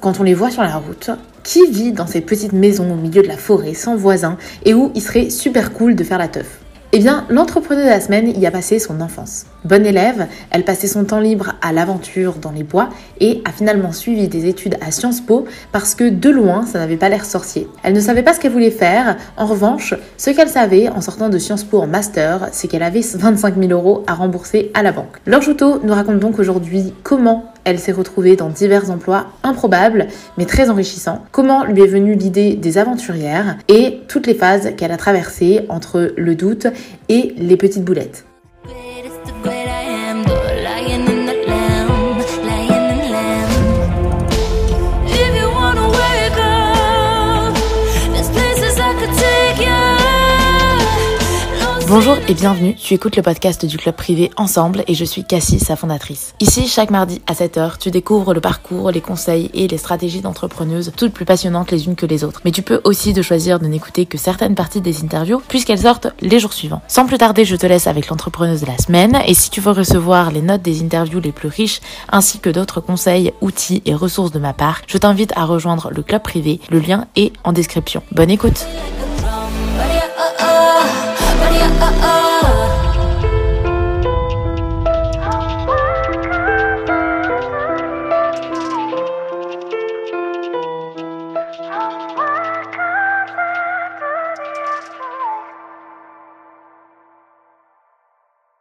Quand on les voit sur la route, qui vit dans ces petites maisons au milieu de la forêt sans voisins et où il serait super cool de faire la teuf? Eh bien, l'entrepreneur de la semaine y a passé son enfance. Bonne élève, elle passait son temps libre à l'aventure dans les bois et a finalement suivi des études à Sciences Po parce que de loin, ça n'avait pas l'air sorcier. Elle ne savait pas ce qu'elle voulait faire. En revanche, ce qu'elle savait en sortant de Sciences Po en master, c'est qu'elle avait 25 000 euros à rembourser à la banque. Laure Joutot nous raconte donc aujourd'hui comment elle s'est retrouvée dans divers emplois improbables mais très enrichissants. Comment lui est venue l'idée des aventurières et toutes les phases qu'elle a traversées entre le doute et les petites boulettes? Bonjour et bienvenue, tu écoutes le podcast du club privé Ensemble et je suis Cassie, sa fondatrice. Ici, chaque mardi à 7h, tu découvres le parcours, les conseils et les stratégies d'entrepreneuses, toutes plus passionnantes les unes que les autres. Mais tu peux aussi de choisir de n'écouter que certaines parties des interviews puisqu'elles sortent les jours suivants. Sans plus tarder, je te laisse avec l'entrepreneuse de la semaine et si tu veux recevoir les notes des interviews les plus riches ainsi que d'autres conseils, outils et ressources de ma part, je t'invite à rejoindre le club privé. Le lien est en description. Bonne écoute!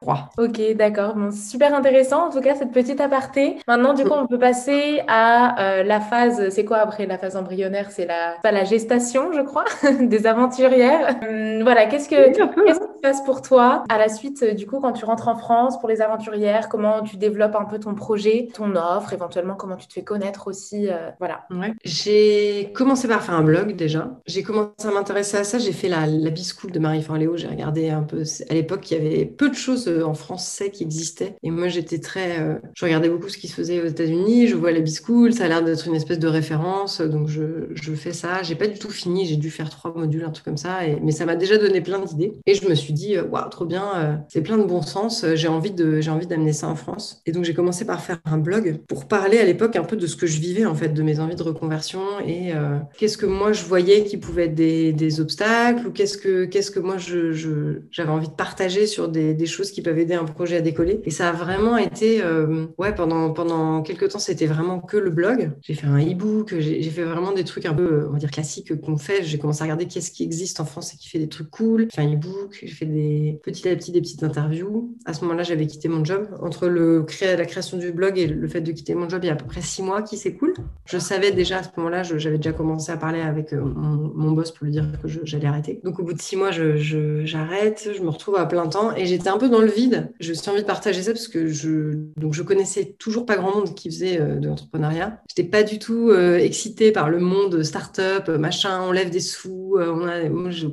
roi Ok, d'accord. Bon, super intéressant. En tout cas, cette petite aparté. Maintenant, du coup, on peut passer à euh, la phase. C'est quoi après la phase embryonnaire? C'est la, la gestation, je crois, des aventurières. Hum, voilà. Qu'est-ce que qu'est-ce qui se passe pour toi à la suite Du coup, quand tu rentres en France pour les aventurières, comment tu développes un peu ton projet, ton offre, éventuellement comment tu te fais connaître aussi. Euh, voilà. Ouais. J'ai commencé par faire un blog déjà. J'ai commencé à m'intéresser à ça. J'ai fait la, la Biscoop de Marie Léo. J'ai regardé un peu. À l'époque, il y avait peu de choses euh, en France français qui existait. Et moi, j'étais très. Euh, je regardais beaucoup ce qui se faisait aux États-Unis. Je vois la B-School, ça a l'air d'être une espèce de référence. Donc, je, je fais ça. J'ai pas du tout fini. J'ai dû faire trois modules, un truc comme ça. Mais ça m'a déjà donné plein d'idées. Et je me suis dit, euh, waouh, trop bien. Euh, c'est plein de bon sens. J'ai envie d'amener ça en France. Et donc, j'ai commencé par faire un blog pour parler à l'époque un peu de ce que je vivais, en fait, de mes envies de reconversion et qu'est-ce que moi je voyais qui pouvait être des, des obstacles ou qu'est-ce que, que moi je, j'avais envie de partager sur des, des choses qui peuvent aider un projet à décoller. Et ça a vraiment été, euh, ouais, pendant, pendant quelques temps, c'était vraiment que le blog. J'ai fait un e-book, j'ai fait vraiment des trucs un peu, on va dire, classiques qu'on fait. J'ai commencé à regarder qu'est-ce qui existe en France et qui fait des trucs cool. J'ai fait un e-book, j'ai fait des, petit à petit des petites interviews. À ce moment-là, j'avais quitté mon job. Entre le la création du blog et le fait de quitter mon job, il y a à peu près six mois qui cool. Je savais déjà à ce moment-là, j'avais déjà commencé à parler avec euh, mon, boss pour lui dire que j'allais arrêter. Donc au bout de six mois, j'arrête, je, j'arrête je me retrouve à plein temps et j'étais un peu dans le vide. Je suis envie de partager ça parce que je, donc je connaissais toujours pas grand monde qui faisait euh, de l'entrepreneuriat. J'étais pas du tout euh, excitée par le monde start-up, machin, on lève des sous. Euh, on a, moi, je,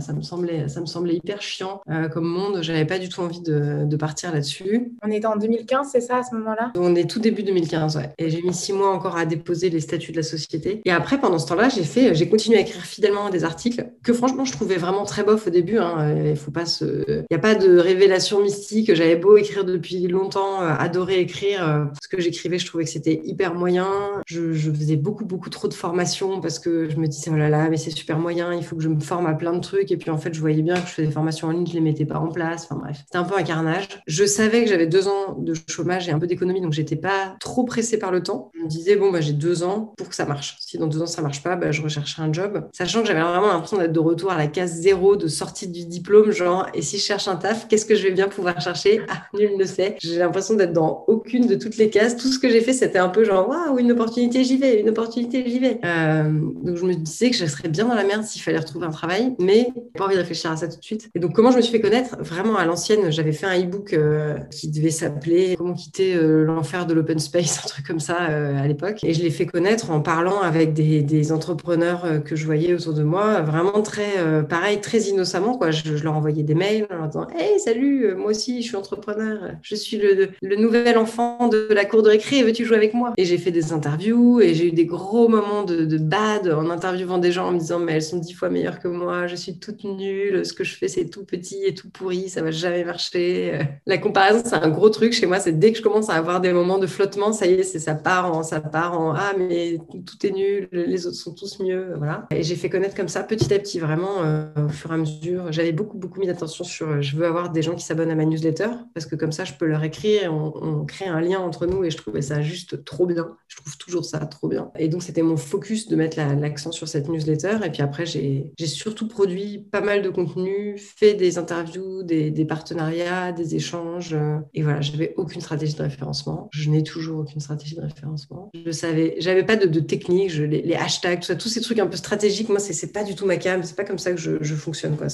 ça me semblait, ça me semblait hyper chiant comme monde. J'avais pas du tout envie de, de partir là-dessus. On était en 2015, c'est ça à ce moment-là? On est tout début 2015, ouais. Et j'ai mis six mois encore à déposer les statuts de la société. Et après, pendant ce temps-là, j'ai fait, j'ai continué à écrire fidèlement des articles que franchement, je trouvais vraiment très bof au début. Hein. Il faut pas se, il y a pas de révélation mystique. J'avais beau écrire depuis longtemps euh, adoré écrire. Euh, ce que j'écrivais, je trouvais que c'était hyper moyen. Je, faisais beaucoup, beaucoup trop de formations parce que je me disais, oh là là, mais c'est super moyen, il faut que je me forme à plein de trucs. Et puis en fait, je voyais bien que je faisais des formations en ligne, je les mettais pas en place. Enfin bref, c'était un peu un carnage. Je savais que j'avais deux ans de chômage et un peu d'économie, donc j'étais pas trop pressée par le temps. Je me disais, bon, bah, j'ai deux ans pour que ça marche. Si dans deux ans ça marche pas, bah, je rechercherai un job. Sachant que j'avais vraiment l'impression d'être de retour à la case zéro de sortie du diplôme, genre, et si je cherche un taf, qu'est-ce que je vais bien pouvoir chercher Ah, nul ne sait j'ai l'impression d'être dans aucune de toutes les cases. Tout ce que j'ai fait, c'était un peu genre, waouh, une opportunité, j'y vais, une opportunité, j'y vais. Euh, donc, je me disais que je serais bien dans la merde s'il fallait retrouver un travail, mais pas envie de réfléchir à ça tout de suite. Et donc, comment je me suis fait connaître? Vraiment, à l'ancienne, j'avais fait un e-book euh, qui devait s'appeler Comment quitter euh, l'enfer de l'open space, un truc comme ça à l'époque. Et je l'ai fait connaître en parlant avec des, entrepreneurs que je voyais autour de moi, vraiment euh, pareil, très innocemment. Quoi. Je, leur envoyais des mails en leur disant Hey, salut, moi aussi, je suis entrepreneur. Je suis le, nouvel enfant de la cour de récré. Veux-tu jouer avec moi? Et j'ai fait des interviews et j'ai eu des gros moments de, bad en interviewant des gens en me disant Mais elles sont dix fois meilleures que moi. Je suis toute nulle. Ce que je fais, c'est tout petit et tout pourri. Ça va jamais marcher. La comparaison, c'est un gros truc chez moi. C'est dès que je commence à avoir des moments de flottement, ça y est, c'est ça part en, ça part en Ah, mais tout est nul. Les autres sont tous mieux. Voilà. Et j'ai fait connaître comme ça petit à petit, vraiment, euh, au fur et à mesure. J'avais beaucoup, beaucoup mis d'attention sur je veux avoir des gens qui s'abonnent à ma newsletter parce que comme ça, je peux leur écrire, on, on, crée un lien entre nous et je trouvais ça juste trop bien. Je trouve toujours ça trop bien. Et donc, c'était mon focus de mettre l'accent sur cette newsletter. Et puis après, j'ai surtout produit pas mal de contenu, fait des interviews, des, partenariats, des échanges. Et voilà, j'avais aucune stratégie de référencement. Je n'ai toujours aucune stratégie de référencement. Je savais, j'avais pas de, technique, les, hashtags, tout ça, tous ces trucs un peu stratégiques. Moi, c'est pas du tout ma cam, c'est pas comme ça que je, fonctionne. Quoi.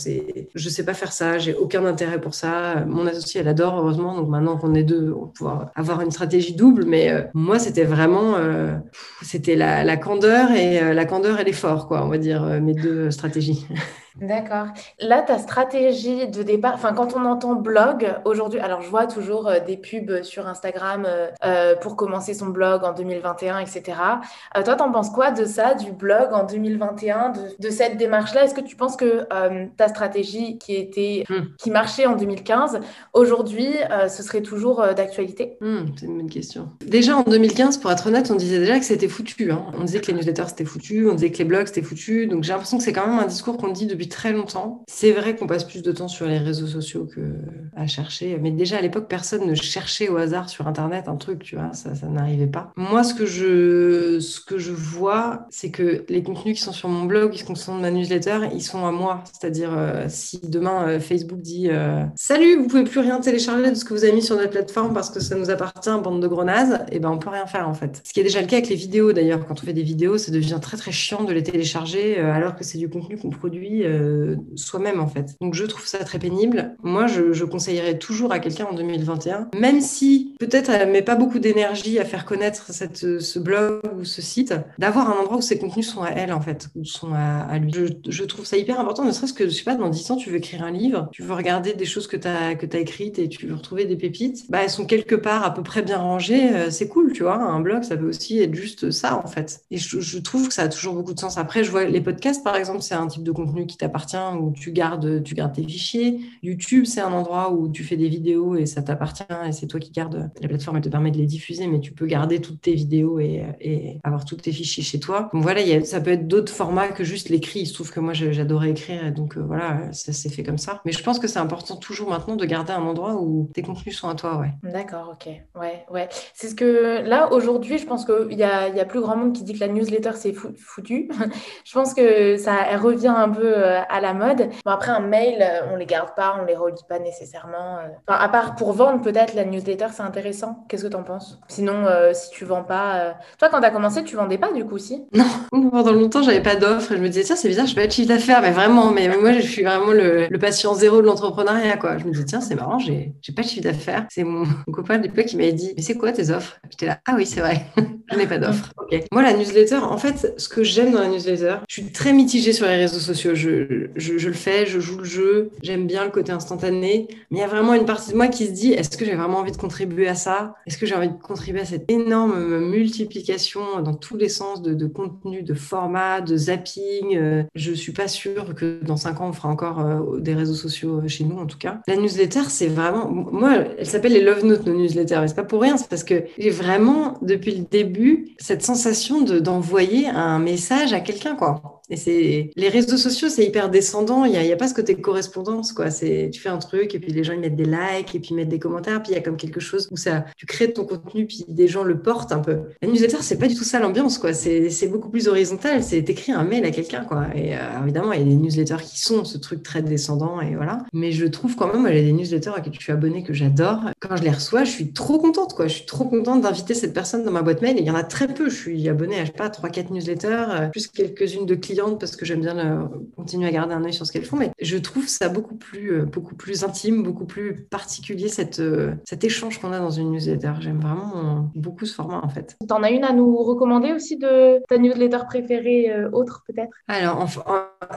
Je sais pas faire ça, j'ai aucun intérêt pour ça. Associé, elle adore, heureusement. Donc maintenant qu'on est deux, on va pouvoir avoir une stratégie double. Mais euh, moi, c'était vraiment, euh, c'était la, la, candeur et euh, la candeur et l'effort, quoi, on va dire, mes deux stratégies. D'accord. Là, ta stratégie de départ, enfin, quand on entend blog aujourd'hui, alors je vois toujours euh, des pubs sur Instagram euh, euh, pour commencer son blog en 2021, etc. toi, t'en penses quoi de ça, du blog en 2021, de, de cette démarche-là? Est-ce que tu penses que ta stratégie qui était, hmm. qui marchait en 2015, aujourd'hui, ce serait toujours d'actualité? Hmm, C'est une bonne question. Déjà en 2015, pour être honnête, on disait déjà que c'était foutu. Hein. On disait que les newsletters c'était foutu, on disait que les blogs c'était foutu. Donc j'ai l'impression que c'est quand même un discours qu'on dit depuis très longtemps. C'est vrai qu'on passe plus de temps sur les réseaux sociaux que à chercher. Mais déjà à l'époque, personne ne cherchait au hasard sur Internet un truc, tu vois, ça, n'arrivait pas. Moi, ce que je, ce que je vois, c'est que les contenus qui sont sur mon blog, qui sont de ma newsletter, ils sont à moi. C'est-à-dire, euh, si demain euh, Facebook dit euh, Salut, vous pouvez plus rien télécharger de ce que vous avez mis sur notre plateforme parce que ça nous appartient, bande de grenades, et eh ben on peut rien faire en fait. Ce qui est déjà le cas avec les vidéos d'ailleurs. Quand on fait des vidéos, ça devient très très chiant de les télécharger alors que c'est du contenu qu'on produit soi-même en fait. Donc je trouve ça très pénible. Moi, je, conseillerais toujours à quelqu'un en 2021, même si peut-être elle met pas beaucoup d'énergie à faire connaître cette, ce blog ou ce site, d'avoir un endroit où ses contenus sont à elle en fait, ou sont à, lui. Je, trouve ça hyper important, ne serait-ce que, je sais pas, dans 10 ans, tu veux écrire un livre, tu veux regarder des choses que tu as, as écrites et tu veux retrouver des pépites, bah elles sont quelque part à peu près bien rangées, euh, c'est cool, tu vois. Un blog, ça peut aussi être juste ça en fait. Et je, je trouve que ça a toujours beaucoup de sens. Après, je vois les podcasts par exemple, c'est un type de contenu qui t'appartient où tu gardes, tu gardes tes fichiers. YouTube, c'est un endroit où tu fais des vidéos et ça t'appartient et c'est toi qui gardes. La plateforme, elle te permet de les diffuser, mais tu peux garder toutes tes vidéos et, avoir tous tes fichiers chez toi. Donc voilà, ça peut être d'autres formats que juste l'écrit. Il se trouve que moi, j'adorais écrire et donc euh, voilà, ça s'est fait comme ça. Mais je pense que c'est important toujours maintenant de garder un endroit où tes contenus sont à toi, ouais. D'accord, ok. Ouais, ouais. C'est ce que là, aujourd'hui, je pense qu'il y a, y a plus grand monde qui dit que la newsletter, c'est foutu. je pense que ça revient un peu euh, à la mode. Bon, après, un mail, euh, on les garde pas, on les relit pas nécessairement. Euh. Enfin, à part pour vendre, peut-être, la newsletter, c'est intéressant. Qu'est-ce que tu en penses? Sinon, euh, si tu vends pas. Toi, quand tu as commencé, tu vendais pas du coup aussi Non, pendant longtemps, j'avais pas d'offre et je me disais, tiens, c'est bizarre, je pas de chiffre d'affaires, mais vraiment, mais moi, je suis vraiment le, patient zéro de l'entrepreneuriat, quoi. Je me disais, tiens, c'est marrant, j'ai pas de chiffre d'affaires. C'est mon, copain de l'époque qui m'avait dit, mais c'est quoi tes offres? J'étais là, ah oui, c'est vrai, je n'ai pas d'offre. Moi, la newsletter, en fait, ce que j'aime dans la newsletter, je suis très mitigée sur les réseaux sociaux. je, je le fais, je joue le jeu, j'aime bien le côté instantané, mais il y a vraiment une partie de moi qui se dit est-ce que j'ai vraiment envie de contribuer à ça? Est-ce que j'ai envie de contribuer à cette énorme multiplication dans tous les sens de, de contenu, de format, de zapping? Euh, Je suis pas sûre que dans cinq ans on fera encore euh, des réseaux sociaux chez nous en tout cas. La newsletter, c'est vraiment moi, elle s'appelle les love notes nos newsletters, mais c'est pas pour rien, c'est parce que j'ai vraiment depuis le début cette sensation d'envoyer un message à quelqu'un quoi. Les réseaux sociaux, c'est hyper descendant. Il n'y a, a, pas ce côté correspondance, quoi. C'est tu fais un truc et puis les gens ils mettent des likes et puis mettent des commentaires. Puis il y a comme quelque chose où ça, tu crées ton contenu puis des gens le portent un peu. La newsletter, c'est pas du tout ça l'ambiance, quoi. C'est beaucoup plus horizontal. C'est t'écris un mail à quelqu'un, quoi. Et euh, évidemment, il y a des newsletters qui sont ce truc très descendant et voilà. Mais je trouve quand même, y a des newsletters à qui je suis abonné que j'adore. Quand je les reçois, je suis trop contente, quoi. Je suis trop contente d'inviter cette personne dans ma boîte mail. Et il y en a très peu. Je suis abonné à je sais pas trois quatre newsletters, euh, plus quelques-unes de clients clientes parce que j'aime bien continuer à garder un œil sur ce qu'elles font. Mais je trouve ça beaucoup plus, beaucoup plus intime, beaucoup plus particulier cette, cet échange qu'on a dans une newsletter. J'aime vraiment beaucoup ce format en fait. Tu en as une à nous recommander aussi de ta newsletter préférée, autre peut-être? Alors, enfin,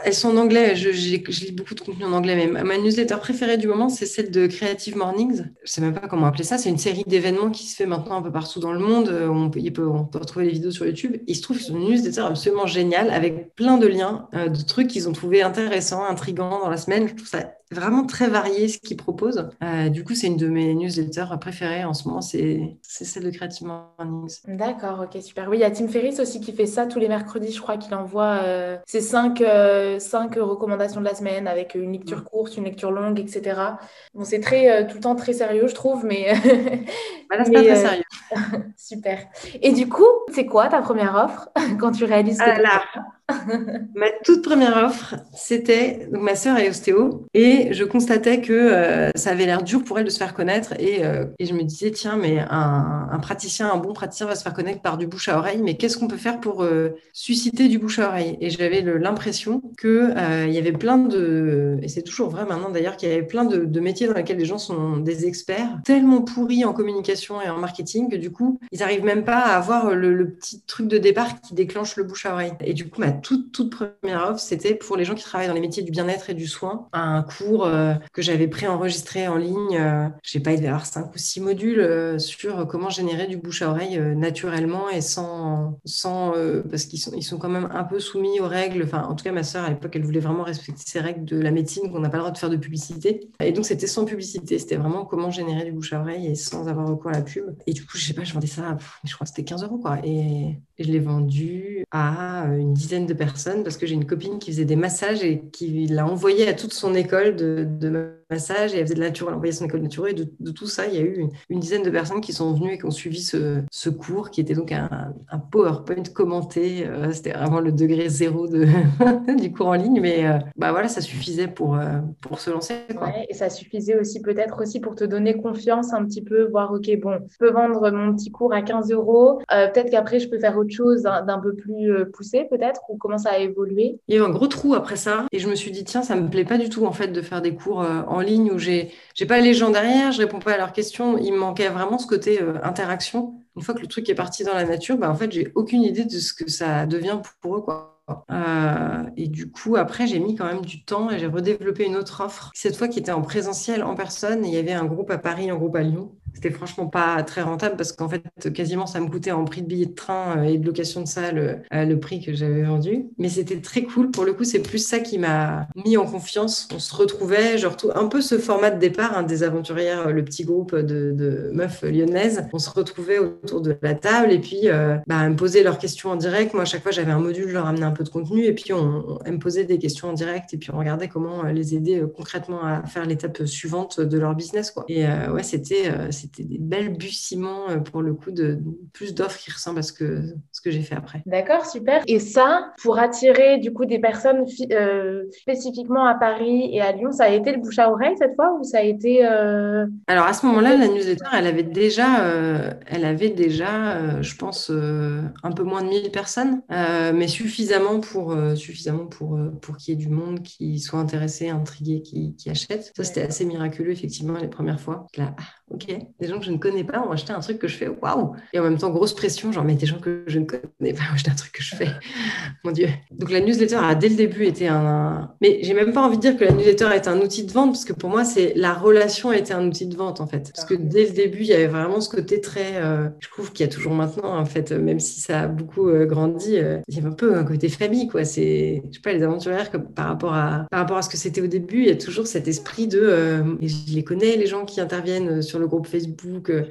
elles sont en anglais. Je, je, lis beaucoup de contenu en anglais, mais ma newsletter préférée du moment, c'est celle de Creative Mornings. Je sais même pas comment appeler ça. C'est une série d'événements qui se fait maintenant un peu partout dans le monde. Euh, on peut, on peut retrouver les vidéos sur YouTube. il se trouve que c'est une newsletter absolument géniale avec plein de liens, euh, de trucs qu'ils ont trouvé intéressants, intrigants dans la semaine. Je trouve ça vraiment très varié ce qu'ils proposent. Euh, du coup, c'est une de mes newsletters préférées en ce moment, c'est celle de Creative Mornings. D'accord, ok, super. Oui, il y a Tim Ferriss aussi qui fait ça tous les mercredis, je crois qu'il envoie euh, ses cinq, euh, cinq, recommandations de la semaine avec une lecture courte, une lecture longue, etc. Bon, c'est très tout le temps très sérieux, je trouve, mais. voilà, c'est pas très sérieux. super. Et du coup, c'est quoi ta première offre quand tu réalises que ah là, ma toute première offre, c'était donc ma sœur est ostéo et je constatais que euh, ça avait l'air dur pour elle de se faire connaître et, euh, je me disais tiens mais un, praticien, un bon praticien va se faire connaître par du bouche à oreille mais qu'est-ce qu'on peut faire pour euh, susciter du bouche à oreille? Et j'avais l'impression que il y avait plein de et c'est toujours vrai maintenant d'ailleurs qu'il y avait plein de, de, métiers dans lesquels les gens sont des experts tellement pourris en communication et en marketing que du coup ils n'arrivent même pas à avoir le, le, petit truc de départ qui déclenche le bouche à oreille. Et du coup ma toute, première offre, c'était pour les gens qui travaillent dans les métiers du bien-être et du soin. Un cours euh, que j'avais préenregistré en ligne, euh, je sais pas, il devait y avoir cinq ou six modules euh, sur comment générer du bouche à oreille naturellement et sans, sans parce qu'ils sont, ils sont quand même un peu soumis aux règles. Enfin, en tout cas, ma sœur, à l'époque, elle voulait vraiment respecter ces règles de la médecine, qu'on n'a pas le droit de faire de publicité. Et donc, c'était sans publicité. C'était vraiment comment générer du bouche à oreille et sans avoir recours à la pub. Et du coup, je sais pas, je vendais ça, je crois que c'était 15 euros, quoi. Et, et je l'ai vendu à une dizaine de personnes parce que j'ai une copine qui faisait des massages et qui l'a envoyé à toute son école de, de massage et elle faisait de la nature, elle envoyait son école de nature et de, tout ça, il y a eu une, dizaine de personnes qui sont venues et qui ont suivi ce, ce cours qui était donc un, un PowerPoint commenté. Euh, c'était vraiment le degré zéro de, du cours en ligne, mais euh, bah voilà, ça suffisait pour, euh, pour se lancer. Ouais, et ça suffisait aussi peut-être aussi pour te donner confiance un petit peu, voir, ok, bon, je peux vendre mon petit cours à 15 euros, peut-être qu'après je peux faire autre chose d'un peu plus poussé peut-être, ou comment ça a évolué? Il y a eu un gros trou après ça et je me suis dit, tiens, ça me plaît pas du tout en fait de faire des cours en en ligne où j'ai pas les gens derrière, je réponds pas à leurs questions. Il me manquait vraiment ce côté euh, interaction. Une fois que le truc est parti dans la nature, bah, en fait, j'ai aucune idée de ce que ça devient pour eux. Quoi. Euh, et du coup, après, j'ai mis quand même du temps et j'ai redéveloppé une autre offre, cette fois qui était en présentiel, en personne. il y avait un groupe à Paris, un groupe à Lyon. C'était franchement pas très rentable parce qu'en fait, quasiment, ça me coûtait en prix de billet de train euh, et de location de salle euh, le prix que j'avais vendu. Mais c'était très cool. Pour le coup, c'est plus ça qui m'a mis en confiance. On se retrouvait, genre tout, un peu ce format de départ hein, des aventurières, le petit groupe de, meufs lyonnaises. On se retrouvait autour de la table et puis euh, bah, me poser leurs questions en direct. Moi, à chaque fois, j'avais un module, je leur amenais un peu de contenu et puis on, me posait des questions en direct et puis on regardait comment les aider concrètement à faire l'étape suivante de leur business. Quoi. Et ouais, c'était c'était des balbutiements euh, pour le coup de plus d'offres qui ressemblent à ce que, ce que j'ai fait après. D'accord, super. Et ça, pour attirer du coup des personnes euh, spécifiquement à Paris et à Lyon, ça a été le bouche à oreille cette fois ou ça a été... Euh, Alors à ce moment-là, la newsletter, elle avait déjà, elle avait déjà je pense, un peu moins de 1000 personnes, mais suffisamment pour, suffisamment pour, pour qu'il y ait du monde qui soit intéressé, intrigué, qui, qui achète. Ça, c'était assez miraculeux, effectivement, les premières fois. Là, ah, ok, des gens que je ne connais pas ont acheté un truc que je fais waouh Et en même temps, grosse pression, genre, mais des gens que je ne connais pas ont acheté un truc que je fais. Mon Dieu. Donc la newsletter a dès le début été un. Mais j'ai même pas envie de dire que la newsletter est un outil de vente, parce que pour moi, c'est la relation a été un outil de vente, en fait. Parce que dès le début, il y avait vraiment ce côté très. Euh, je trouve qu'il y a toujours maintenant, en fait, même si ça a beaucoup euh, grandi, euh, il y a un peu un côté famille, quoi. C'est, je sais pas, les aventurières, comme, par, rapport à, par rapport à ce que c'était au début, il y a toujours cet esprit de. je les connais, les gens qui interviennent sur le groupe Facebook.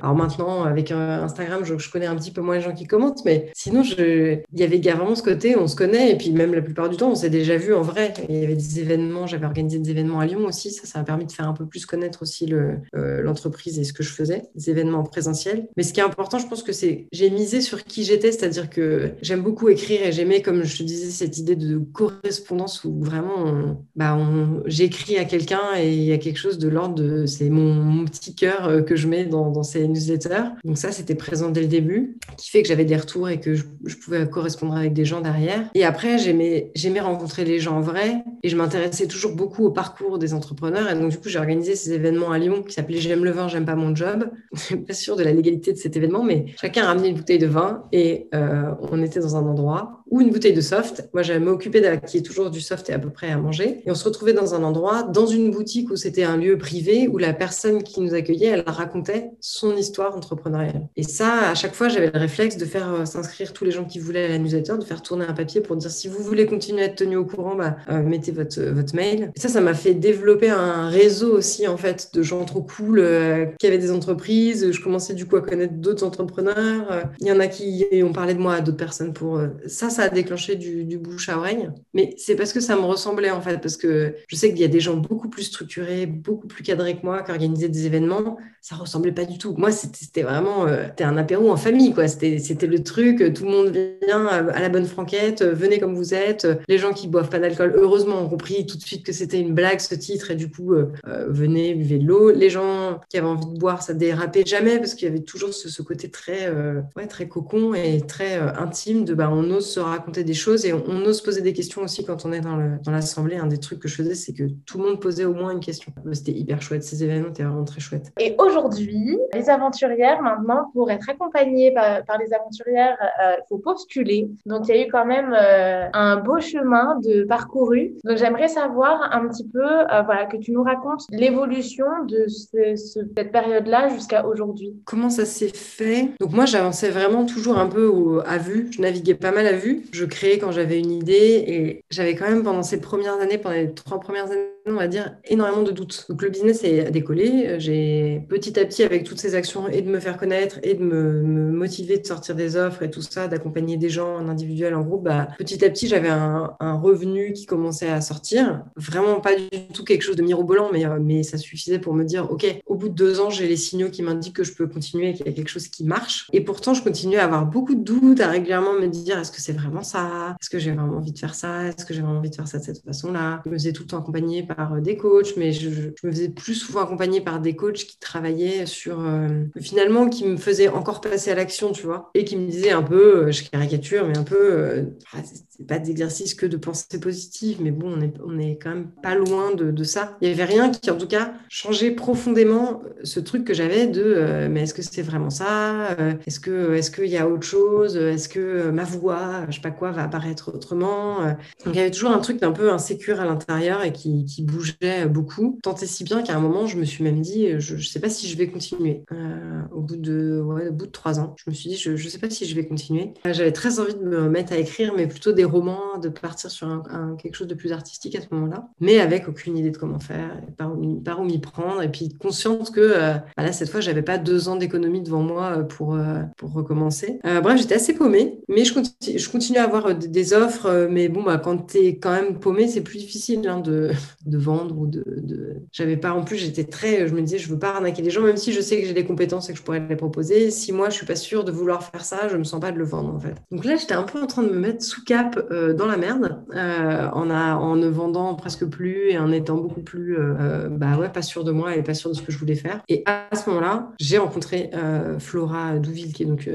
Alors maintenant, avec Instagram, je, connais un petit peu moins les gens qui commentent, mais sinon, il y avait vraiment ce côté, on se connaît, et puis même la plupart du temps, on s'est déjà vu en vrai. Il y avait des événements, j'avais organisé des événements à Lyon aussi, ça, ça m'a permis de faire un peu plus connaître aussi euh, l'entreprise et ce que je faisais, des événements présentiels. Mais ce qui est important, je pense que c'est, j'ai misé sur qui j'étais, c'est-à-dire que j'aime beaucoup écrire et j'aimais, comme je te disais, cette idée de correspondance où vraiment, bah, j'écris à quelqu'un et il y a quelque chose de l'ordre de, c'est mon, petit cœur euh, que je mets dans, dans ces newsletters. Donc ça, c'était présent dès le début, qui fait que j'avais des retours et que je, pouvais correspondre avec des gens derrière. Et après, j'aimais, rencontrer les gens en vrai et je m'intéressais toujours beaucoup au parcours des entrepreneurs. Et donc, du coup, j'ai organisé ces événements à Lyon qui s'appelaient J'aime le vin, j'aime pas mon job. je suis pas sûre de la légalité de cet événement, mais chacun a ramené une bouteille de vin et euh, on était dans un endroit ou une bouteille de soft. Moi, j'allais m'occuper qui est toujours du soft et à peu près à manger. Et on se retrouvait dans un endroit, dans une boutique où c'était un lieu privé, où la personne qui nous accueillait, elle racontait son histoire entrepreneuriale. Et ça, à chaque fois, j'avais le réflexe de faire euh, s'inscrire tous les gens qui voulaient à la newsletter, de faire tourner un papier pour dire si vous voulez continuer à être tenu au courant, bah, euh, mettez votre, votre mail. Ça, ça m'a fait développer un réseau aussi, en fait, de gens trop cool euh, qui avaient des entreprises. Je commençais du coup à connaître d'autres entrepreneurs. Il y en a qui ont parlé de moi à d'autres personnes pour ça, ça a déclenché du, du bouche à oreille. Mais c'est parce que ça me ressemblait en fait, parce que je sais qu'il y a des gens beaucoup plus structurés, beaucoup plus cadrés que moi qui organisaient des événements. Ça ressemblait pas du tout. Moi, c'était vraiment euh, c'était un apéro en famille, quoi. C'était le truc, tout le monde vient à la bonne franquette, venez comme vous êtes. Les gens qui boivent pas d'alcool, heureusement, ont compris tout de suite que c'était une blague ce titre et du coup, euh, euh, venez, buvez de l'eau. Les gens qui avaient envie de boire, ça dérapait jamais parce qu'il y avait toujours ce, côté très, ouais, très cocon et très intime de bah, on ose se raconter des choses et on, on ose poser des questions aussi quand on est dans l'assemblée, un des trucs que je faisais, c'est que tout le monde posait au moins une question. C'était hyper chouette, ces événements étaient vraiment très chouettes. Et aujourd'hui, les aventurières, maintenant, pour être accompagnées par, les aventurières, il euh, faut postuler. Donc, il y a eu quand même euh, un beau chemin de parcouru. Donc, j'aimerais savoir un petit peu, euh, voilà, que tu nous racontes l'évolution de cette période-là jusqu'à aujourd'hui. Comment ça s'est fait? Donc, moi, j'avançais vraiment toujours un peu à vue. Je naviguais pas mal à vue. Je créais quand j'avais une idée et j'avais quand même pendant ces premières années, pendant les trois premières années, on va dire, énormément de doutes. Donc le business est décollé. J'ai petit à petit, avec toutes ces actions, et de me faire connaître, et de me, motiver de sortir des offres et tout ça, d'accompagner des gens en individuel, en groupe, bah, petit à petit, j'avais un, revenu qui commençait à sortir. Vraiment pas du tout quelque chose de mirobolant, mais, euh, mais ça suffisait pour me dire, OK, au bout de deux ans, j'ai les signaux qui m'indiquent que je peux continuer, qu'il y a quelque chose qui marche. Et pourtant, je continuais à avoir beaucoup de doutes, à régulièrement me dire, est-ce que c'est vraiment ça? Est-ce que j'ai vraiment envie de faire ça? Est-ce que j'ai vraiment envie de faire ça de cette façon-là? Je me faisais tout le temps accompagner par euh, des coachs, mais je, me faisais plus souvent accompagner par des coachs qui travaillaient sur, euh, finalement, qui me faisaient encore passer à l'action, tu vois, et qui me disaient un peu, euh, je caricature, mais un peu, ah, c'est pas d'exercice que de pensée positive, mais bon, on est, on est quand même pas loin de, de ça. Il y avait rien qui, en tout cas, changeait profondément ce truc que j'avais de, mais est-ce que c'est vraiment ça Est-ce que, est-ce qu'il y a autre chose Est-ce que ma voix, je sais pas quoi, va apparaître autrement Donc il y avait toujours un truc d'un peu insécure à l'intérieur et qui, qui, bougeait beaucoup. Tant et si bien qu'à un moment, je me suis même dit, je ne sais pas si je vais continuer. Euh, au, bout de, au bout de trois ans, je me suis dit, je ne sais pas si je vais continuer. Euh, j'avais très envie de me mettre à écrire, mais plutôt des romans, de partir sur quelque chose de plus artistique à ce moment-là, mais avec aucune idée de comment faire, par où, par où m'y prendre, et puis consciente que euh, bah là, cette fois, j'avais pas deux ans d'économie devant moi pour, pour recommencer. bref, j'étais assez paumée, mais je continue, je continue à avoir des offres, mais bon, bah, quand tu es quand même paumé, c'est plus difficile hein, de, de, vendre ou de. de... J'avais pas, en plus, j'étais très. Je me disais, je veux pas arnaquer les gens, même si je sais que j'ai des compétences et que je pourrais les proposer. Si moi, je suis pas sûre de vouloir faire ça, je me sens pas de le vendre, en fait. Donc là, j'étais un peu en train de me mettre sous cap euh, dans la merde, euh, en, ne vendant presque plus et en étant beaucoup plus, euh, bah ouais, pas sûre de moi et pas sûre de ce que je voulais faire. Et à ce moment-là, j'ai rencontré Flora Douville, qui est donc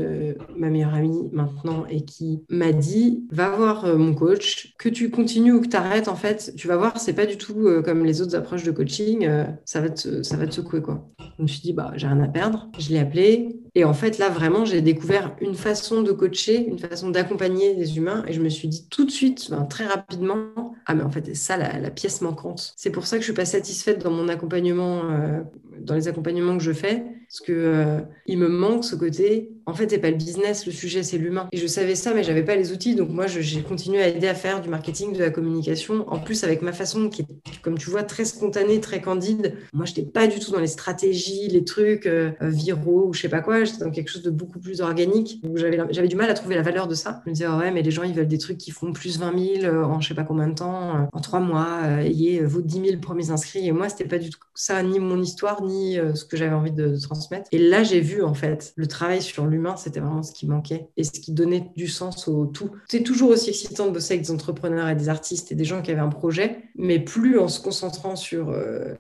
ma meilleure amie maintenant et qui m'a dit, va voir mon coach, que tu continues ou que tu arrêtes, en fait, tu vas voir, c'est pas du tout comme les autres approches de coaching, ça, va te, ça va te secouer. Quoi. Je me suis dit, bah, j'ai rien à perdre. Je l'ai appelé. Et en fait, là, vraiment, j'ai découvert une façon de coacher, une façon d'accompagner des humains. Et je me suis dit tout de suite, très rapidement, ah, mais en fait, c'est ça la, pièce manquante. C'est pour ça que je suis pas satisfaite dans mon accompagnement, euh, dans les accompagnements que je fais, parce que il me manque ce côté. En fait, c'est pas le business, le sujet, c'est l'humain. Et je savais ça, mais j'avais pas les outils. Donc moi, j'ai continué à aider à faire du marketing, de la communication. En plus, avec ma façon qui est, comme tu vois, très spontanée, très candide. Moi, je n'étais pas du tout dans les stratégies, les trucs euh, viraux ou je sais pas quoi. J'étais dans quelque chose de beaucoup plus organique. J'avais du mal à trouver la valeur de ça. Je me disais, ouais, mais les gens, ils veulent des trucs qui font plus 20 000 euh, en je sais pas combien de temps, euh, en trois mois, ayez vos 10 000 premiers inscrits. Et moi, c'était pas du tout ça, ni mon histoire, ni ce que j'avais envie de, transmettre. Et là, j'ai vu, en fait, le travail sur l'humain, c'était vraiment ce qui manquait et ce qui donnait du sens au tout. C'est toujours aussi excitant de bosser avec des entrepreneurs et des artistes et des gens qui avaient un projet, mais plus en se concentrant sur euh,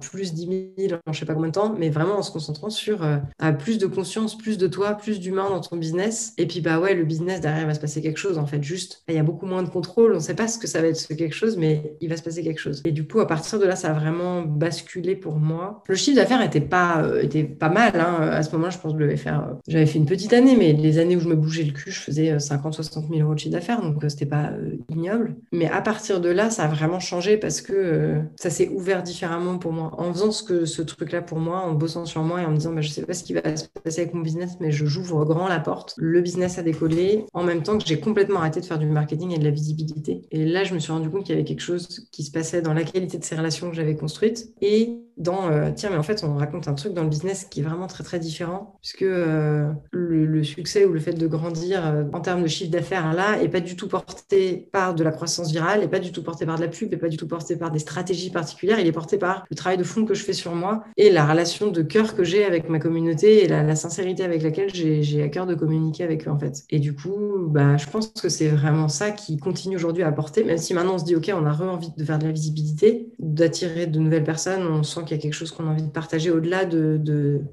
plus 10 000, je sais pas combien de temps, mais vraiment en se concentrant sur euh, plus de conscience, plus de toi, plus d'humain dans ton business. Et puis, bah ouais, le business derrière, va se passer quelque chose en fait. Juste, il y a beaucoup moins de contrôle, on ne sait pas ce que ça va être ce quelque chose, mais il va se passer quelque chose. Et du coup, à partir de là, ça a vraiment basculé pour moi. Le chiffre d'affaires était pas, euh, pas mal. Hein. À ce moment-là, je pense que je devais faire. J'avais fait une petite année, mais les années où je me bougeais le cul, je faisais 50, 60 000 euros de chiffre d'affaires, donc c'était pas ignoble. Mais à partir de là, ça a vraiment changé parce que ça s'est ouvert différemment pour moi. En faisant ce, que, ce truc-là pour moi, en bossant sur moi et en me disant, bah, je sais pas ce qui va se passer avec mon business, mais je j'ouvre grand la porte. Le business a décollé en même temps que j'ai complètement arrêté de faire du marketing et de la visibilité. Et là, je me suis rendu compte qu'il y avait quelque chose qui se passait dans la qualité de ces relations que j'avais construites et dans euh, tiens mais en fait on raconte un truc dans le business qui est vraiment très très différent puisque euh, le, succès ou le fait de grandir euh, en termes de chiffre d'affaires là est pas du tout porté par de la croissance virale et pas du tout porté par de la pub et pas du tout porté par des stratégies particulières. Il est porté par le travail de fond que je fais sur moi et la relation de cœur que j'ai avec ma communauté et la, sincérité avec laquelle j'ai à cœur de communiquer avec eux en fait. Et du coup bah je pense que c'est vraiment ça qui continue aujourd'hui à porter même si maintenant on se dit ok on a envie de faire de la visibilité d'attirer de nouvelles personnes on sent qu'il y a quelque chose qu'on a envie de partager au-delà de,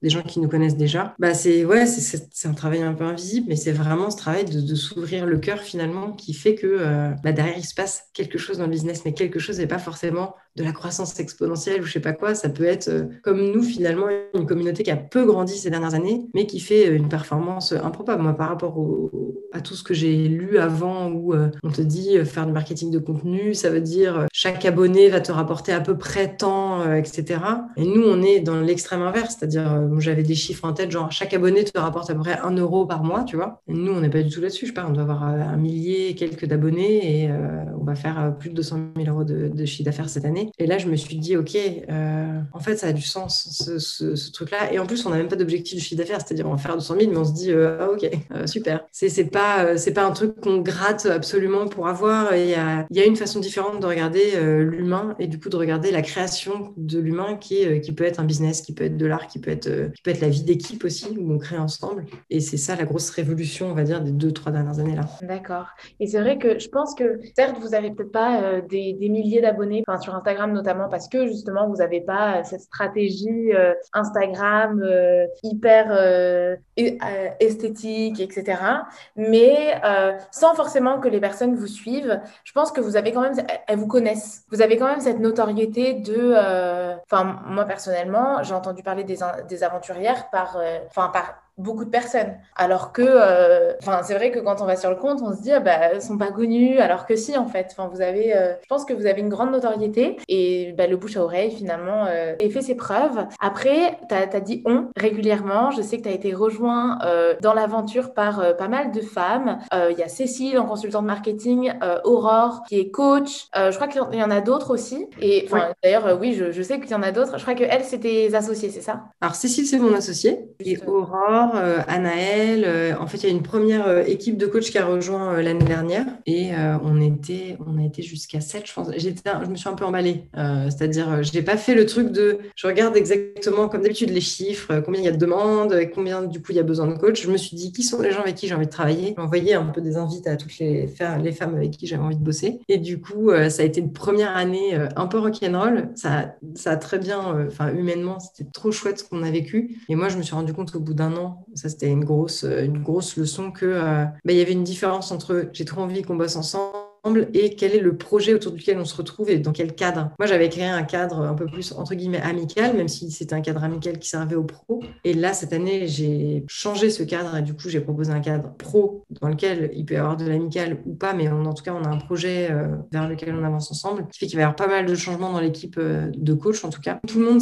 des gens qui nous connaissent déjà, bah c'est ouais, c'est un travail un peu invisible, mais c'est vraiment ce travail de, s'ouvrir le cœur finalement qui fait que euh, bah derrière il se passe quelque chose dans le business, mais quelque chose n'est pas forcément de la croissance exponentielle ou je sais pas quoi. Ça peut être euh, comme nous finalement une communauté qui a peu grandi ces dernières années, mais qui fait euh, une performance improbable. Moi, par rapport à tout ce que j'ai lu avant, où on te dit faire du marketing de contenu, ça veut dire chaque abonné va te rapporter à peu près tant, etc. Et nous, on est dans l'extrême inverse, c'est-à-dire, euh, j'avais des chiffres en tête, genre chaque abonné te rapporte à peu près un euro par mois, tu vois. Et nous, on n'est pas du tout là-dessus. Je pas, on doit avoir euh, un millier quelques d'abonnés et euh, on va faire plus de 200 000 euros de, chiffre d'affaires cette année. Et là, je me suis dit, OK, en fait, ça a du sens, ce, truc-là. Et en plus, on n'a même pas d'objectif de chiffre d'affaires, c'est-à-dire, on va faire 200 000, mais on se dit, ah, OK, super. C'est pas, c'est pas un truc qu'on gratte absolument pour avoir. Il y a, une façon différente de regarder l'humain et du coup de regarder la création de l'humain qui euh, peut être un business, qui peut être de l'art, qui peut être, euh, qui peut être la vie d'équipe aussi, où on crée ensemble. Et c'est ça la grosse révolution, on va dire, des deux, trois dernières années là. D'accord. Et c'est vrai que je pense que certes, vous n'avez peut-être pas euh, des, des, milliers d'abonnés, sur Instagram notamment, parce que justement, vous n'avez pas cette stratégie Instagram hyper esthétique, etc. Mais sans forcément que les personnes vous suivent, je pense que vous avez quand même, elles vous connaissent. Vous avez quand même cette notoriété de, enfin moi personnellement, j'ai entendu parler des, des aventurières par, euh, enfin par beaucoup de personnes. Alors que, euh, enfin, c'est vrai que quand on va sur le compte, on se dit, ah, bah, elles sont pas connues, alors que si, en fait. Enfin, vous avez, euh, je pense que vous avez une grande notoriété et bah, le bouche à oreille, finalement, euh, fait ses preuves. Après, tu as, dit on régulièrement. Je sais que tu as été rejoint euh, dans l'aventure par pas mal de femmes. Il y a Cécile en consultant de marketing, Aurore qui est coach. je crois qu'il y en a d'autres aussi. Et d'ailleurs, oui, je, je, sais qu'il y en a d'autres. Je crois que elle, c'était associés, c'est ça? Alors, Cécile, c'est mon associé. Et Aurore, euh, Anaël. Euh, en fait, il y a une première euh, équipe de coach qui a rejoint l'année dernière et on était, on a été jusqu'à 7, je pense. je me suis un peu emballée. C'est-à-dire, je n'ai pas fait le truc de, je regarde exactement comme d'habitude les chiffres, combien il y a de demandes, combien du coup il y a besoin de coach. Je me suis dit, qui sont les gens avec qui j'ai envie de travailler? J'ai envoyé un peu des invites à toutes les, les femmes avec qui j'avais envie de bosser. Et du coup, ça a été une première année un peu rock'n'roll. Ça, ça a très bien, enfin, humainement, c'était trop chouette ce qu'on a vécu. Et moi, je me suis rendu compte au bout d'un an ça, c'était une grosse, grosse leçon que euh, bah, il y avait une différence entre j'ai trop envie qu'on bosse ensemble et quel est le projet autour duquel on se retrouve et dans quel cadre. Moi, j'avais créé un cadre un peu plus, entre guillemets, amical, même si c'était un cadre amical qui servait aux pros. Et là, cette année, j'ai changé ce cadre et du coup, j'ai proposé un cadre pro dans lequel il peut y avoir de l'amical ou pas, mais en tout cas, on a un projet euh, vers lequel on avance ensemble, qui fait qu'il va y avoir pas mal de changements dans l'équipe euh, de coach, en tout cas. Tout le monde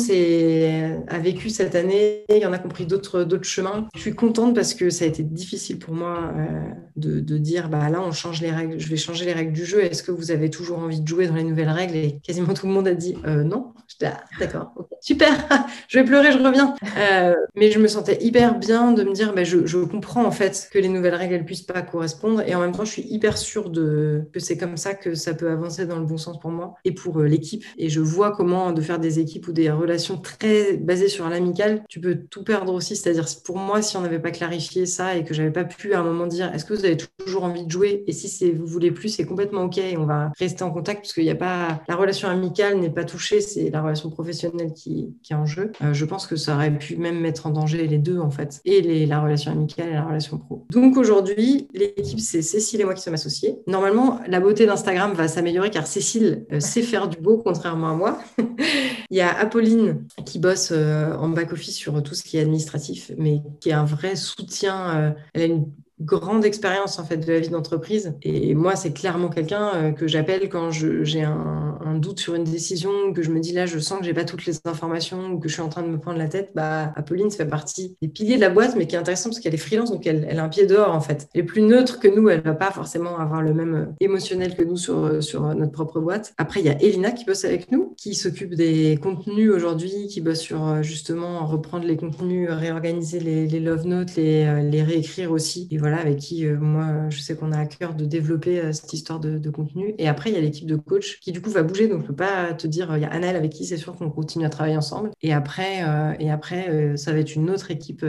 a vécu cette année, il y en a compris d'autres chemins. Je suis contente parce que ça a été difficile pour moi euh, de, de dire, bah là, on change les règles, je vais changer les règles du jeu. Est-ce que vous avez toujours envie de jouer dans les nouvelles règles? Et quasiment tout le monde a dit euh, non, Ah, d'accord, super, je vais pleurer, je reviens. Euh, mais je me sentais hyper bien de me dire, bah, je, comprends en fait que les nouvelles règles elles puissent pas correspondre, et en même temps, je suis hyper sûre de que c'est comme ça que ça peut avancer dans le bon sens pour moi et pour euh, l'équipe. Et je vois comment de faire des équipes ou des relations très basées sur l'amical, tu peux tout perdre aussi. C'est-à-dire, pour moi, si on n'avait pas clarifié ça et que j'avais pas pu à un moment dire, est-ce que vous avez toujours envie de jouer, et si c'est vous voulez plus, c'est complètement ok, on va rester en contact parce qu'il n'y a pas la relation amicale n'est pas touchée, c'est relation professionnelle qui, est en jeu. Euh, je pense que ça aurait pu même mettre en danger les deux en fait, et les, la relation amicale et la relation pro. Donc aujourd'hui, l'équipe c'est Cécile et moi qui sommes associés. Normalement, la beauté d'Instagram va s'améliorer car Cécile euh, sait faire du beau contrairement à moi. Il y a Apolline qui bosse euh, en back office sur tout ce qui est administratif, mais qui est un vrai soutien. elle a une grande expérience en fait de la vie d'entreprise. Et moi, c'est clairement quelqu'un euh, que j'appelle quand j'ai un, doute sur une décision, que je me dis là, je sens que j'ai pas toutes les informations ou que je suis en train de me prendre la tête. Bah, Apolline fait partie des piliers de la boîte, mais qui est intéressant parce qu'elle est freelance, donc elle, elle, a un pied dehors en fait. Elle est plus neutre que nous, elle va pas forcément avoir le même euh, émotionnel que nous sur, euh, sur notre propre boîte. Après, il y a Elina qui bosse avec nous, qui s'occupe des contenus aujourd'hui, qui bosse sur justement reprendre les contenus, réorganiser les, les love notes, les, les réécrire aussi. Et voilà, avec qui euh, moi, je sais qu'on a à cœur de développer euh, cette histoire de, contenu. Et après, il y a l'équipe de coach qui du coup va bouger. Donc, je peux pas te dire, il y a Annelle avec qui c'est sûr qu'on continue à travailler ensemble. Et après, euh, et après ça va être une autre équipe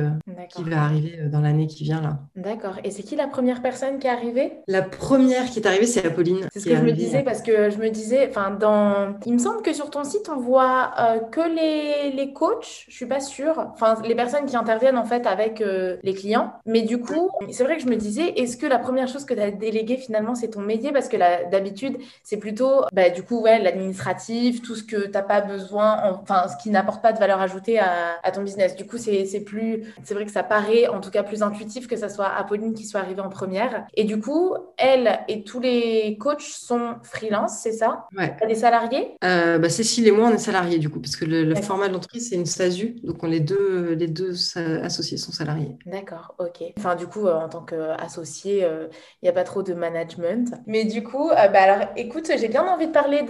qui va arriver dans l'année qui vient là. D'accord. Et c'est qui la première personne qui est arrivée? La première qui est arrivée, c'est Apolline. C'est ce que je me disais parce que je me disais, enfin, dans, il me semble que sur ton site, on voit que les, les coachs. Je suis pas sûre. Enfin, les personnes qui interviennent en fait avec les clients. Mais du coup, c'est vrai que je me disais, est-ce que la première chose que tu as déléguée finalement, c'est ton métier? Parce que d'habitude, c'est plutôt bah, du coup ouais, l'administratif, tout ce que tu n'as pas besoin, enfin ce qui n'apporte pas de valeur ajoutée à, ton business. Du coup, c'est plus, c'est vrai que ça paraît en tout cas plus intuitif que ça soit Apolline qui soit arrivée en première. Et du coup, elle et tous les coachs sont freelance, c'est ça? Ouais. as des salariés? Euh, bah, Cécile et moi, on est salariés du coup, parce que le, format de l'entreprise, c'est une SASU. Donc, on, les, deux, les deux associés sont salariés. D'accord, ok. Enfin, du coup, euh, en tant que associé, il euh, n'y a pas trop de management. Mais du coup, euh, bah alors écoute, j'ai bien envie de parler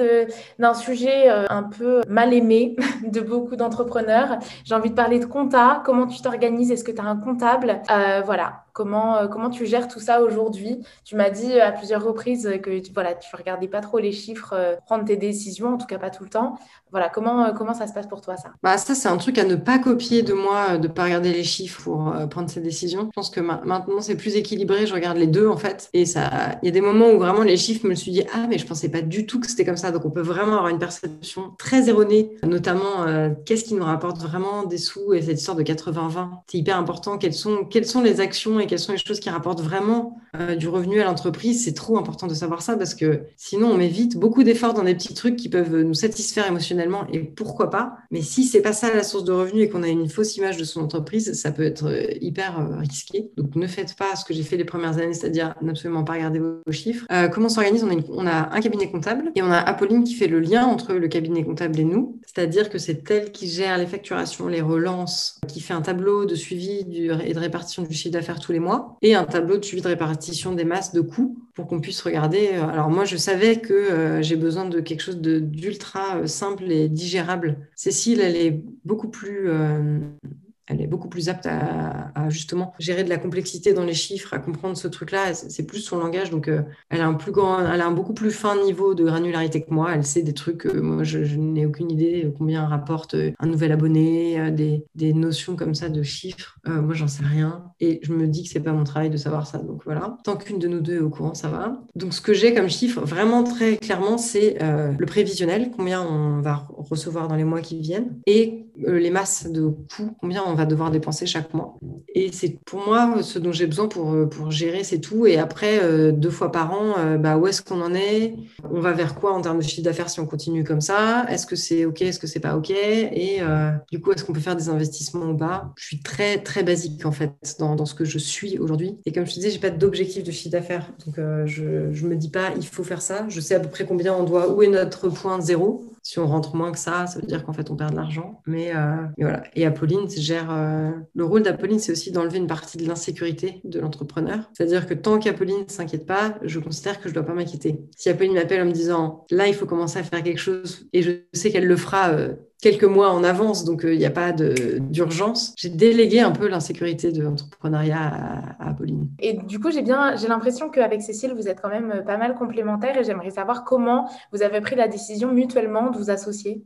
d'un sujet euh, un peu mal aimé de beaucoup d'entrepreneurs. J'ai envie de parler de compta, comment tu t'organises, est-ce que tu as un comptable? Voilà, Comment, euh, comment tu gères tout ça aujourd'hui? Tu m'as dit à plusieurs reprises que voilà, tu regardais pas trop les chiffres, euh, prendre tes décisions, en tout cas pas tout le temps. Voilà, comment, euh, comment ça se passe pour toi ça? Bah, Ça, c'est un truc à ne pas copier de moi, de pas regarder les chiffres pour prendre ses décisions. Je pense que maintenant, c'est plus équilibré, je regarde les deux en fait. Et ça, il y a des moments où vraiment les chiffres, je me suis dit, ah, mais je pensais pas du tout que c'était comme ça. Donc on peut vraiment avoir une perception très erronée, notamment qu'est-ce qui nous rapporte vraiment des sous et cette histoire de 80-20. C'est hyper important. Quelles sont, quelles sont les actions quelles sont les choses qui rapportent vraiment euh, du revenu à l'entreprise? C'est trop important de savoir ça parce que sinon, on met vite beaucoup d'efforts dans des petits trucs qui peuvent nous satisfaire émotionnellement et pourquoi pas. Mais si c'est pas ça la source de revenu et qu'on a une fausse image de son entreprise, ça peut être euh, hyper euh, risqué. Donc, ne faites pas ce que j'ai fait les premières années, c'est-à-dire n'absolument pas regarder vos chiffres. comment s'organise on, on, a un cabinet comptable et on a Apolline qui fait le lien entre le cabinet comptable et nous. C'est-à-dire que c'est elle qui gère les facturations, les relances, qui fait un tableau de suivi et de répartition du chiffre d'affaires tous les mois et un tableau de suivi de répartition des masses de coûts pour qu'on puisse regarder. Euh, alors moi, je savais que euh, j'ai besoin de quelque chose d'ultra euh, simple et digérable. Cécile, elle est beaucoup plus elle est beaucoup plus apte à, justement gérer de la complexité dans les chiffres, à comprendre ce truc-là. C'est plus son langage, donc euh, elle a un plus grand, elle a un beaucoup plus fin niveau de granularité que moi. Elle sait des trucs, moi je, n'ai aucune idée combien rapporte euh, un nouvel abonné, euh, des, des, notions comme ça de chiffres. moi j'en sais rien et je me dis que c'est pas mon travail de savoir ça. Donc voilà, tant qu'une de nous deux est au courant, ça va. Donc ce que j'ai comme chiffre vraiment très clairement, c'est le prévisionnel, combien on va recevoir dans les mois qui viennent et les masses de coûts, combien on va devoir dépenser chaque mois. Et c'est pour moi ce dont j'ai besoin pour, pour gérer, c'est tout. Et après, euh, deux fois par an, euh, bah, où est-ce qu'on en est? On va vers quoi en termes de chiffre d'affaires si on continue comme ça? Est-ce que c'est OK? Est-ce que c'est pas OK? Et euh, du coup, est-ce qu'on peut faire des investissements ou pas? Je suis très, très basique en fait dans, dans ce que je suis aujourd'hui. Et comme je te disais, j'ai pas d'objectif de chiffre d'affaires. Donc, je, je me dis pas, il faut faire ça. Je sais à peu près combien on doit, où est notre point zéro? Si on rentre moins que ça, ça veut dire qu'en fait, on perd de l'argent. Mais Mais, voilà. Et Apolline gère. le rôle d'Apolline, c'est aussi d'enlever une partie de l'insécurité de l'entrepreneur. C'est-à-dire que tant qu'Apolline ne s'inquiète pas, je considère que je ne dois pas m'inquiéter. Si Apolline m'appelle en me disant là, il faut commencer à faire quelque chose et je sais qu'elle le fera quelques mois en avance, donc il n'y a pas d'urgence. J'ai délégué un peu l'insécurité de l'entrepreneuriat à, Apolline. Et du coup, j'ai bien, j'ai l'impression qu'avec Cécile, vous êtes quand même pas mal complémentaires et j'aimerais savoir comment vous avez pris la décision mutuellement de vous associer.